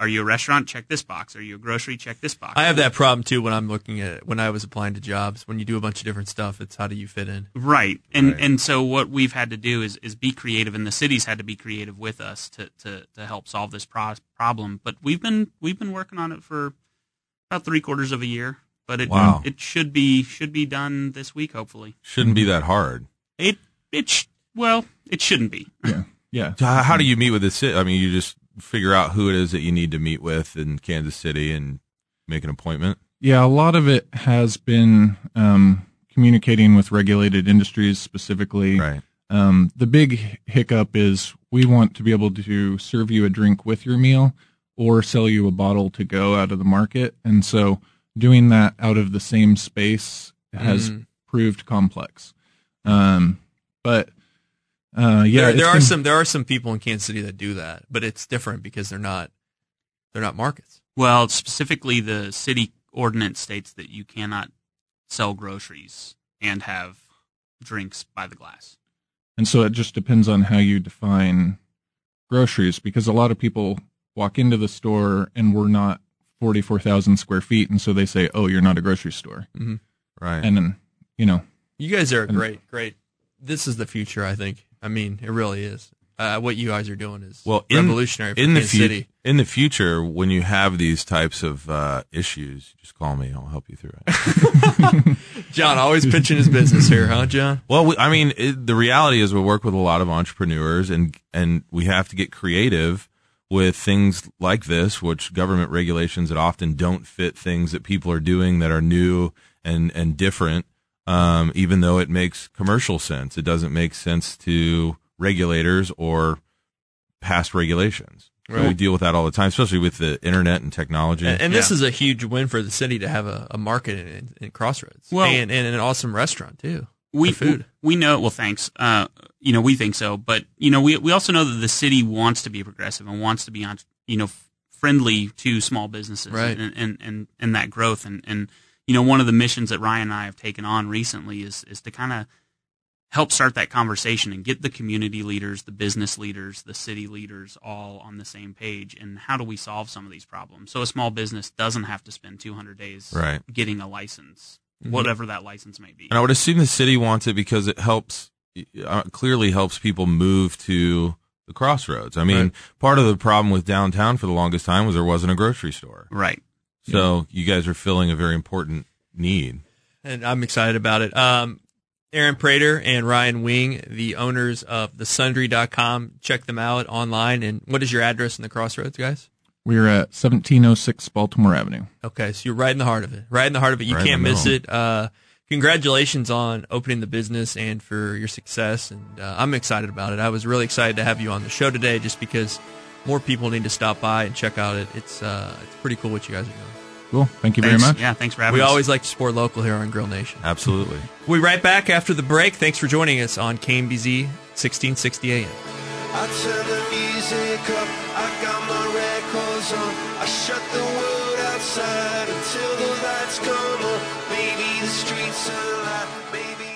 are you a restaurant? Check this box. Are you a grocery? Check this box. I have that problem too when I'm looking at when I was applying to jobs. When you do a bunch of different stuff, it's how do you fit in? Right. And Right. and so what we've had to do is, is be creative and the city's had to be creative with us to, to, to help solve this pro- problem. But we've been we've been working on it for about three quarters of a year. But it Wow. it should be should be done this week hopefully. Shouldn't be that hard. It it sh- well, it shouldn't be. Yeah. So how, how do you meet with the city? I mean, you just figure out who it is that you need to meet with in Kansas City and make an appointment. Yeah, a lot of it has been um, communicating with regulated industries specifically. Right. Um, the big hiccup is we want to be able to serve you a drink with your meal or sell you a bottle to go out of the market. And so doing that out of the same space has Mm. proved complex. Um, but uh, yeah, there, there are been- some there are some people in Kansas City that do that, but it's different because they're not they're not markets. Well, specifically, the city ordinance states that you cannot sell groceries and have drinks by the glass. And so it just depends on how you define groceries because a lot of people walk into the store and we're not 44,000 square feet. And so they say, oh, you're not a grocery store. Right. And then, you know, You guys are And- great, great. This is the future, I think. I mean, it really is. Uh, what you guys are doing is well, in, revolutionary for in the fu- City. In the future, when you have these types of uh, issues, just call me. I'll help you through it. John always pitching his business here, huh, John? Well, we, I mean, it, the reality is we work with a lot of entrepreneurs, and and we have to get creative with things like this, which government regulations that often don't fit things that people are doing that are new and and different. Um, even though it makes commercial sense, it doesn't make sense to regulators or past regulations. So we deal with that all the time, especially with the internet and technology. And, and this is a huge win for the city to have a, a market in, in, in Crossroads, Well- and, and an awesome restaurant too. we for food. we know well thanks uh you know we think so but you know we we also know that the city wants to be progressive and wants to be on you know f- friendly to small businesses Right. and, and and and that growth and and you know one of the missions that Ryan and I have taken on recently is is to kind of help start that conversation and get the community leaders the business leaders the city leaders all on the same page and how do we solve some of these problems so a small business doesn't have to spend 200 days Right. getting a license Mhm. whatever that license may be And I would assume the city wants it because it helps, uh, clearly helps people move to the crossroads. I mean, Right. part of the problem with downtown for the longest time was there wasn't a grocery store. right So you guys are filling a very important need. and I'm excited about it. Um, Aaron Prater and Ryan Wing, the owners of thesundry.com. Check them out online. And what is your address in the Crossroads, guys? we're at 1706 Baltimore Avenue. Okay, so you're right in the heart of it. Right in the heart of it. You Right can't miss it. Uh, congratulations on opening the business and for your success. And uh, I'm excited about it. I was really excited to have you on the show today, just because more people need to stop by and check out it. It's uh, it's pretty cool what you guys are doing. Cool. Thank you Thanks. very much. Yeah, thanks for having We us. always like to support local here on Grill Nation. Absolutely. We'll be right back after the break. Thanks for joining us on KMBZ 1660 AM. I turn the music up, I got my records on. I shut the world outside until the lights come on. Maybe the streets are alive, maybe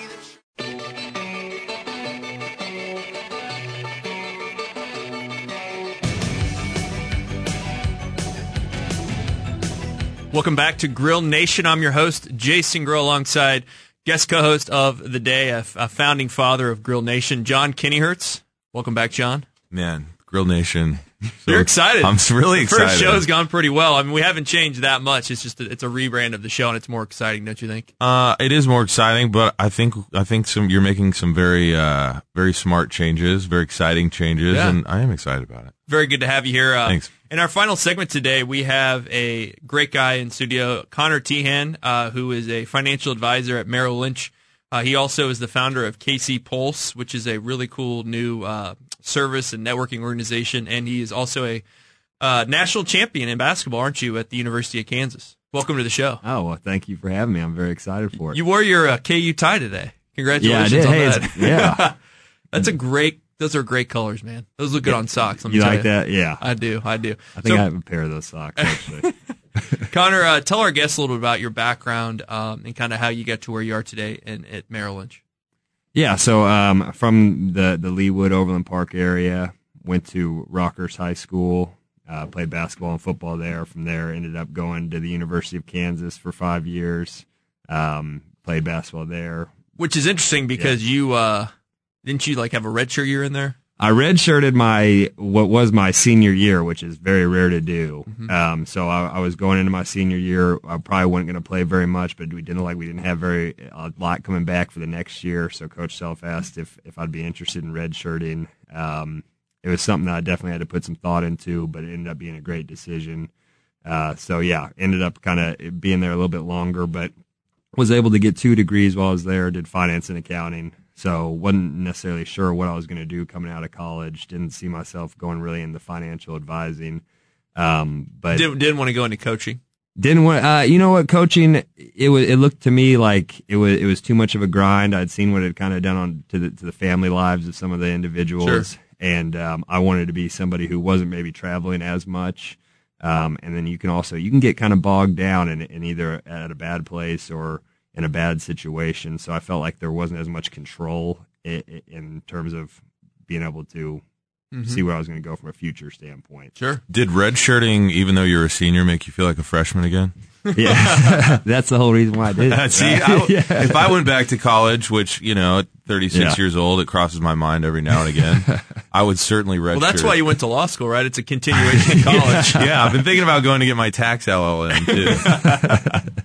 Welcome back to Grill Nation. I'm your host, Jason Grill, alongside guest co-host of the day, a, a founding father of Grill Nation, John Kennyhertz. Welcome back, John. Man, Grill Nation. So You're excited. I'm really excited. First show's gone pretty well. I mean, we haven't changed that much. It's just a, it's a rebrand of the show, and it's more exciting, don't you think? Uh, it is more exciting, but I think I think some you're making some very uh, very smart changes, very exciting changes, Yeah. and I am excited about it. Very good to have you here. Uh, Thanks. In our final segment today, we have a great guy in studio, Conner Teahan, uh, who is a financial advisor at Merrill Lynch. Uh, he also is the founder of KC Pulse, which is a really cool new uh, service and networking organization, and he is also a uh, national champion in basketball, aren't you, at the University of Kansas? Welcome to the show. Oh well, thank you for having me. I'm very excited for it. You wore your uh, KU tie today. Congratulations Yeah, I did. on Hey, that. yeah. That's a great. Those are great colors, man. Those look good on socks. Let me You like that? Yeah. I do. I do. I think So- I have a pair of those socks actually. Conner, uh, tell our guests a little bit about your background um, and kind of how you got to where you are today in, at Merrill Lynch. yeah. So um, from the the Leawood Overland Park area, went to Rockhurst High School, uh, played basketball and football there. From there, ended up going to the University of Kansas for five years. Um, played basketball there. Which is interesting because you uh, didn't you like have a red shirt year in there? I redshirted my what was my senior year, which is very rare to do. Um, so I, I was going into my senior year. I probably wasn't going to play very much, but we didn't like we didn't have very a lot coming back for the next year. So Coach Self asked if if I'd be interested in redshirting. Um, it was something that I definitely had to put some thought into, but it ended up being a great decision. Uh, so yeah, ended up kind of being there a little bit longer, but was able to get two degrees while I was there. Did finance and accounting, so wasn't necessarily sure what I was going to do coming out of college. Didn't see myself going really into financial advising. Um, but Didn't, didn't want to go into coaching. didn't want. Uh, you know what? Coaching it was. It looked to me like it was. It was too much of a grind. I'd seen what it kind of done on to the to the family lives of some of the individuals, Sure. and um, I wanted to be somebody who wasn't maybe traveling as much. Um, and then you can also you can get kind of bogged down in, in either at a bad place or in a bad situation. So I felt like there wasn't as much control in, in terms of being able to Mhm. see where I was going to go from a future standpoint. Sure. Did redshirting, even though you're a senior, make you feel like a freshman again? Yeah, that's the whole reason why I did it. See, I, Yeah. if I went back to college, which you know, at 36 Yeah. years old, it crosses my mind every now and again. I would certainly redshirt. Well, that's why you went to law school, right? It's a continuation of college. yeah, I've been thinking about going to get my tax LLM too.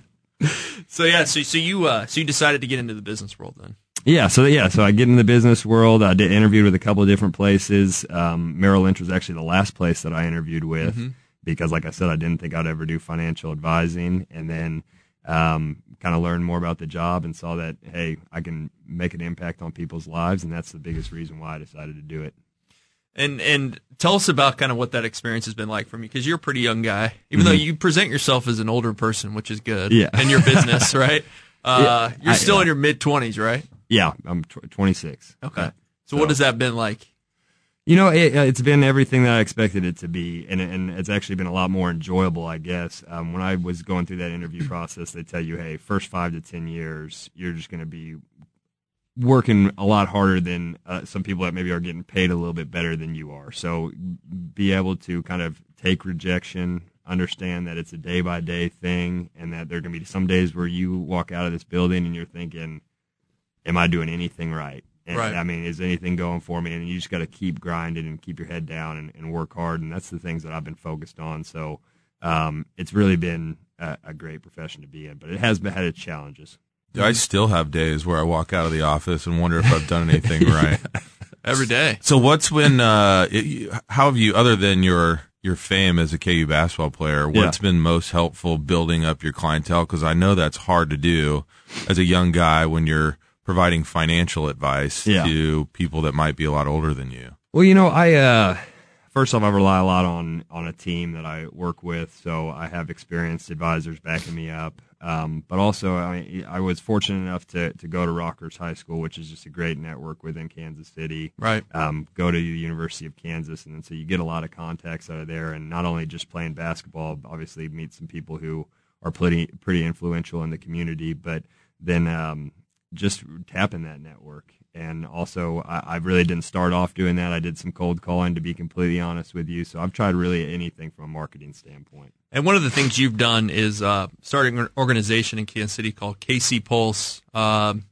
So yeah, so so you uh, so you decided to get into the business world then. Yeah, so yeah, so I get in the business world. I did interviewed with a couple of different places. Um, Merrill Lynch was actually the last place that I interviewed with Mhm. because, like I said, I didn't think I'd ever do financial advising, and then um, kind of learned more about the job and saw that hey, I can make an impact on people's lives, and that's the biggest reason why I decided to do it. And and tell us about kind of what that experience has been like for me because you're a pretty young guy, even though Mhm. you present yourself as an older person, which is good. Yeah. In your business, right? Uh, Yeah, you're I- still yeah. in your mid twenties, right? Yeah, I'm tw- 26. Okay. Uh, So, what has that been like? You know, it, it's been everything that I expected it to be, and and it's actually been a lot more enjoyable, I guess. Um, when I was going through that interview process, they tell you, hey, first five to ten years, you're just going to be working a lot harder than uh, some people that maybe are getting paid a little bit better than you are. So be able to kind of take rejection, understand that it's a day by day thing, and that there are going to be some days where you walk out of this building and you're thinking, am I doing anything right? And, Right. I mean, is anything going for me? And you just got to keep grinding and keep your head down and, and work hard. And that's the things that I've been focused on. So um, it's really been a, a great profession to be in, but it has been, had its challenges. I still have days where I walk out of the office and wonder if I've done anything right. Every day. So what's been uh it, how have you other than your your fame as a KU basketball player, Yeah. what's been most helpful building up your clientele cuz I know that's hard to do as a young guy when you're providing financial advice Yeah. to people that might be a lot older than you. Well, you know, I uh, first off, I rely a lot on on a team that I work with, so I have experienced advisors backing me up. Um, but also, I I was fortunate enough to to go to Rockhurst High School, which is just a great network within Kansas City. Right. Um, go to the University of Kansas, and then so you get a lot of contacts out of there, and not only just playing basketball, obviously meet some people who are pretty pretty influential in the community, but then um, just tapping that network. And also, I, I really didn't start off doing that. I did some cold calling, to be completely honest with you. So I've tried really anything from a marketing standpoint. And one of the things you've done is uh, starting an organization in Kansas City called KC Pulse. Um,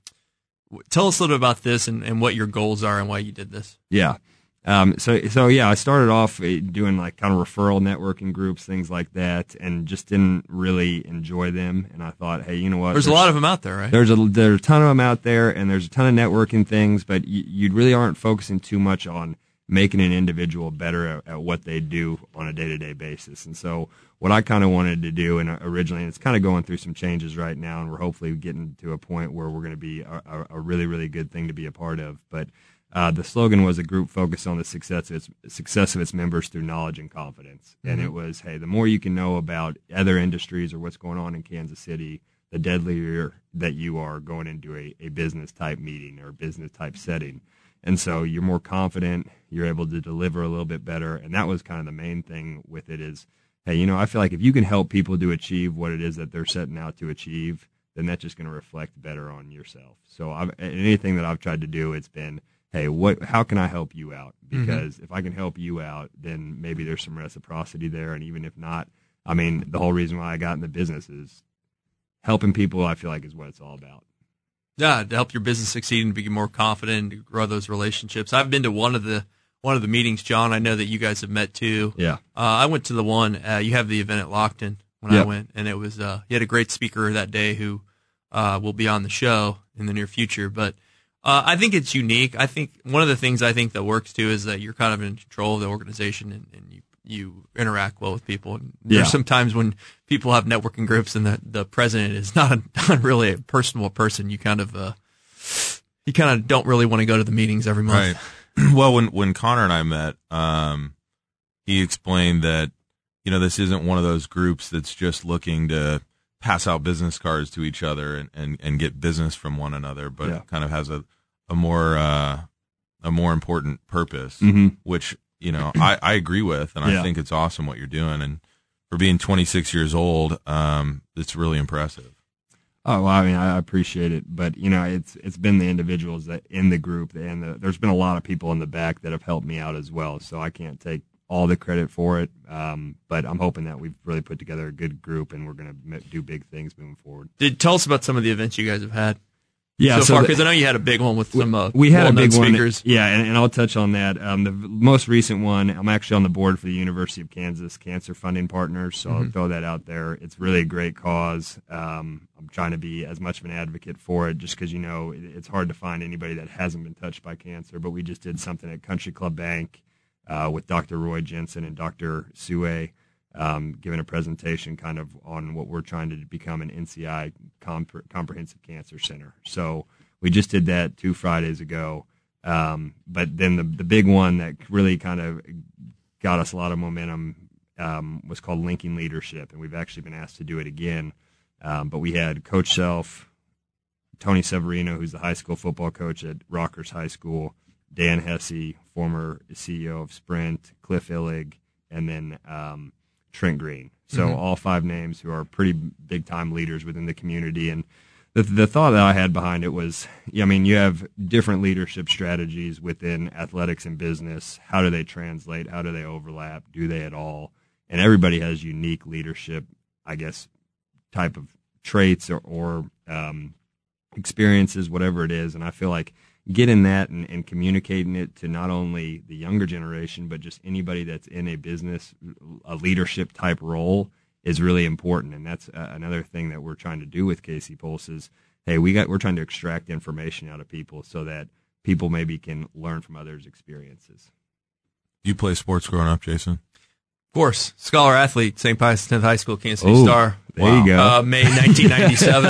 w- tell us a little bit about this and, and what your goals are and why you did this. Yeah. Um, so, so yeah, I started off uh, doing like kind of referral networking groups, things like that, and just didn't really enjoy them. And I thought, hey, you know what? There's a lot of them out there, right? There's a there's a ton of them out there, and there's a ton of networking things, but you, you really aren't focusing too much on making an individual better at, at what they do on a day to day basis. And so, what I kind of wanted to do, and originally, and it's kind of going through some changes right now, and we're hopefully getting to a point where we're going to be a, a, a really really good thing to be a part of, but. Uh, the slogan was a group focused on the success of its success of its members through knowledge and confidence, and Mhm. it was, hey, the more you can know about other industries or what's going on in Kansas City, the deadlier that you are going into a, a business type meeting or business type setting. And so you're more confident, you're able to deliver a little bit better. And that was kind of the main thing with it is, hey, you know, I feel like if you can help people to achieve what it is that they're setting out to achieve, then that's just going to reflect better on yourself. So I've, anything that I've tried to do, it's been, hey, what, how can I help you out? Mhm. Because if I can help you out, then maybe there's some reciprocity there. And even if not, I mean, the whole reason why I got in the business is helping people. I feel like is what it's all about. Yeah, to help your business succeed and be more confident and to grow those relationships. I've been to one of the one of the meetings, John. I know that you guys have met too. Yeah. Uh, I went to the one. Uh, you have the event at Lockton when I went, and it was uh, you had a great speaker that day who uh, will be on the show in the near future. But uh, I think it's unique. I think one of the things I think that works too is that you're kind of in control of the organization and, and you you interact well with people. And Yeah. There's some times when people have networking groups and the the president is not, not really a personable person. You kind of uh, you kind of don't really want to go to the meetings every month. Right. well, when when Conner and I met, um, he explained that you know this isn't one of those groups that's just looking to pass out business cards to each other and and, and get business from one another, but Yeah. kind of has a a more uh, a more important purpose, Mhm. which you know I, I agree with, and Yeah. I think it's awesome what you're doing, and for being 26 years old, um, it's really impressive. Oh, well, I mean, I appreciate it, but you know, it's it's been the individuals that in the group, and the, there's been a lot of people in the back that have helped me out as well. So I can't take all the credit for it, um, but I'm hoping that we've really put together a good group, and we're going to do big things moving forward. Did tell us about some of the events you guys have had. Yeah, so, so far because I know you had a big one with some uh, we had a big one, speakers. yeah, and, and I'll touch on that. Um, the most recent one, I'm actually on the board for the University of Kansas Cancer Funding Partners, so I'll Mhm. throw that out there. It's really a great cause. Um, I'm trying to be as much of an advocate for it, just because you know it, it's hard to find anybody that hasn't been touched by cancer. But we just did something at Country Club Bank uh, with Dr. Roy Jensen and Dr. Sue. Um, giving a presentation kind of on what we're trying to become an NCI compre- comprehensive cancer center. So we just did that two Fridays ago. Um, but then the the big one that really kind of got us a lot of momentum um, was called Linking Leadership, and we've actually been asked to do it again. Um, but we had Coach Self, Tony Severino, who's the high school football coach at Rockhurst High School, Dan Hesse, former CEO of Sprint, Cliff Illig, and then um, Trent Green. So Mhm. all five names who are pretty big time leaders within the community. And the the thought that I had behind it was, I mean, you have different leadership strategies within athletics and business. How do they translate? How do they overlap? Do they at all? And everybody has unique leadership, I guess, type of traits or, or um, experiences, whatever it is. And I feel like getting that and, and communicating it to not only the younger generation, but just anybody that's in a business, a leadership type role is really important. And that's uh, another thing that we're trying to do with KC Pulse is, hey, we got, we're trying to extract information out of people so that people maybe can learn from others' experiences. You play sports growing up, Jason? Of course, scholar athlete, St. Pius X High School, Kansas City Oh, Star. there you go. Uh, May 1997.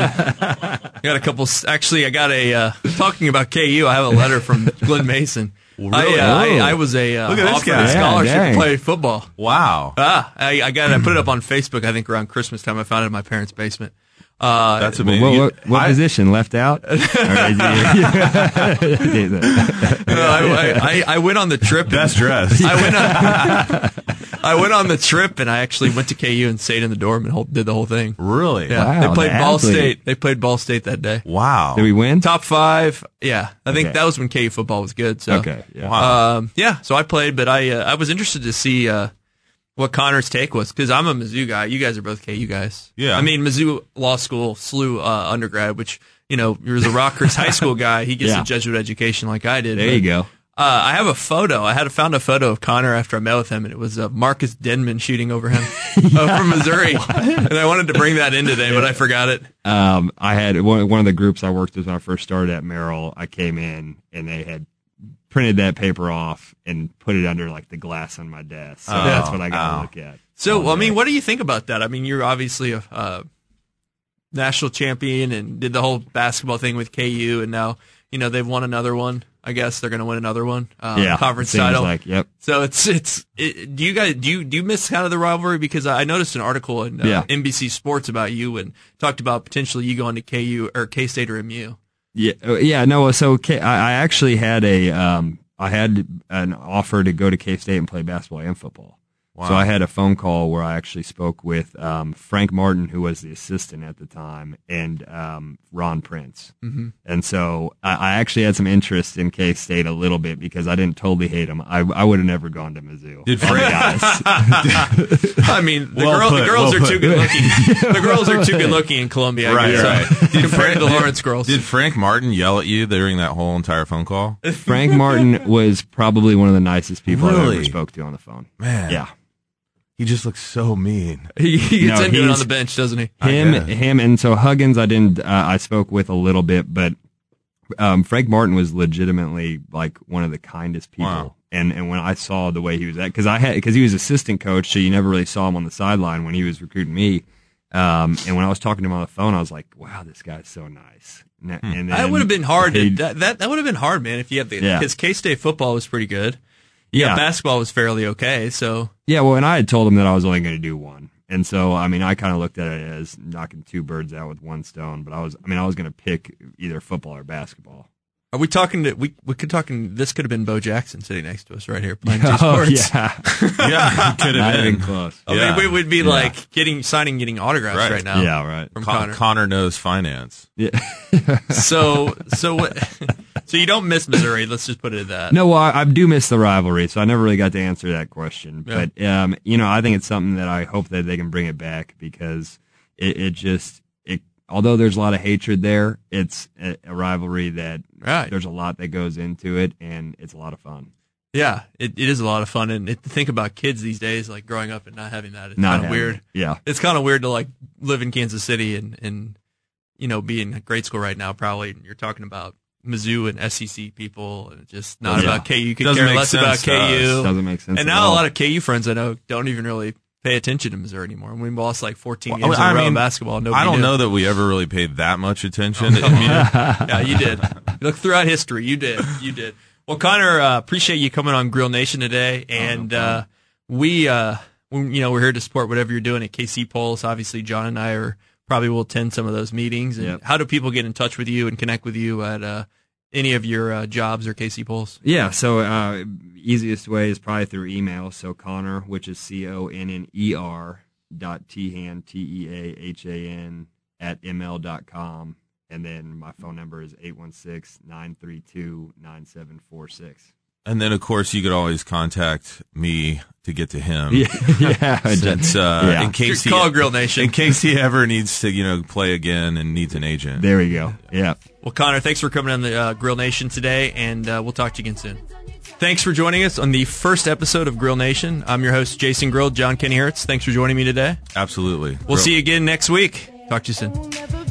got a couple. Actually, I got a uh, talking about KU. I have a letter from Glenn Mason. Really? I, uh, I. I was a uh, Look at this offered guy. a Yeah, scholarship dang. to play football. Wow. Ah, I, I got. I put it up on Facebook. I think around Christmas time. I found it in my parents' basement. Uh, That's What, what, what position? Left out? No, I, I, I went on the trip. Best dressed. I went. On, I went on the trip, and I actually went to KU and stayed in the dorm and whole, did the whole thing. Really? Yeah. Wow, they played Ball athlete. State. They played Ball State that day. Wow. Did we win? Top five. Yeah, I think Okay. that was when KU football was good. So Okay, yeah. Wow. um, yeah. So I played, but I uh, I was interested to see uh, what Conner's take was because I'm a Mizzou guy. You guys are both KU guys. Yeah. I mean Mizzou Law School, SLU uh, undergrad, which you know you're the Rockhurst High School guy. He gets Yeah. a Jesuit education like I did. There but, you go. Uh, I have a photo. I had found a photo of Conner after I met with him, and it was uh, Marcus Denmon shooting over him from Missouri. and I wanted to bring that in today, but I forgot it. Um, I had one, one of the groups I worked with when I first started at Merrill. I came in and they had printed that paper off and put it under like the glass on my desk. So Oh, that's what I got oh. to look at. So, all I mean, what do you think about that? I mean, you're obviously a uh, national champion and did the whole basketball thing with KU, and now you know they've won another one. I guess they're going to win another one. Uh, Yeah, conference title. like, yep. So it's it's. It, do you guys do you do you miss kind of the rivalry? Because I noticed an article in uh, Yeah. NBC Sports about you and talked about potentially you going to KU or K State or MU. Yeah, uh, yeah, no. So K- I, I actually had a, um, I had an offer to go to K State and play basketball and football. Wow. So I had a phone call where I actually spoke with um, Frank Martin, who was the assistant at the time, and um, Ron Prince. Mm-hmm. And so I, I actually had some interest in K State a little bit because I didn't totally hate them. I, I would have never gone to Mizzou. Did Frank- honest. I mean, the, Well girl, the girls well are too good looking. The girls are too good looking in Columbia. Right, guess, right. so, compared to the Lawrence girls. Did Frank Martin yell at you during that whole entire phone call? Frank Martin was probably one of the nicest people I've ever spoke to on the phone. Man. Yeah. He just looks so mean. he, he gets No, into it on the bench, doesn't he? Him, him, and so Huggins, I didn't. Uh, I spoke with a little bit, but um, Frank Martin was legitimately like one of the kindest people. Wow. And and when I saw the way he was at, because I had because he was assistant coach, so you never really saw him on the sideline when he was recruiting me. Um, and when I was talking to him on the phone, I was like, "Wow, this guy's so nice." And, and then Hmm. that would have been hard. To, that that, that would have been hard, man. If you had the Yeah. because K State football was pretty good. Yeah. basketball was fairly okay. So Yeah, well, and I had told him that I was only going to do one, and so I mean, I kind of looked at it as knocking two birds out with one stone. But I was, I mean, I was going to pick either football or basketball. Are we talking? To, we we could talking. This could have been Bo Jackson sitting next to us right here playing G Oh, Sports. yeah. Yeah, could have even been. close. I Yeah. mean, we would be Yeah. like getting signing, getting autographs right, Right. now. Yeah, right. From Con- Conner. Conner knows finance. Yeah. so so what? so you don't miss Missouri. Let's just put it at that. No, well, I, I do miss the rivalry, so I never really got to answer that question. Yeah. But um, you know, I think it's something that I hope that they can bring it back because it, it just it. Although there's a lot of hatred there, it's a, a rivalry that Right. there's a lot that goes into it, and it's a lot of fun. Yeah, it, it is a lot of fun, and it, think about kids these days, like growing up and not having that, it's Not kind of weird. it. Yeah. it's kind of weird to like live in Kansas City and and you know be in grade school right now. Probably and you're talking about Mizzou and SEC people, and just not Yeah. about KU. You could Doesn't care less about sense to. KU. Doesn't make sense. And at now a lot of KU friends I know don't even really pay attention to Missouri anymore. We lost like 14 Well, games in I a row in mean, basketball. Nobody I don't knew. know that we ever really paid that much attention. Oh, mean, yeah, you did. Look throughout history, you did. You did. Well, Conner, uh, appreciate you coming on Grill Nation today, and uh, we, uh, we, you know, we're here to support whatever you're doing at KC Pulse. Obviously, John and I are probably will attend some of those meetings. And Yep. how do people get in touch with you and connect with you at uh, any of your uh, jobs or KC Pulse? Yeah, so uh, easiest way is probably through email. So Conner, which is C O N N E R dot Teahan T E A H A N at ml dot com, and then my phone number is 816-932-9746. And then of course you could always contact me to get to him. Yeah, yeah, Since, uh, yeah. in case he, Call Grill Nation. in case he ever needs to, you know, play again and needs an agent. There we go. Yeah. Well, Conner, thanks for coming on the uh, Grill Nation today, and uh, we'll talk to you again soon. Thanks for joining us on the first episode of Grill Nation. I'm your host, Jason Grill. John Kennyhertz. Thanks for joining me today. Absolutely. We'll see you again next week. Talk to you soon. Never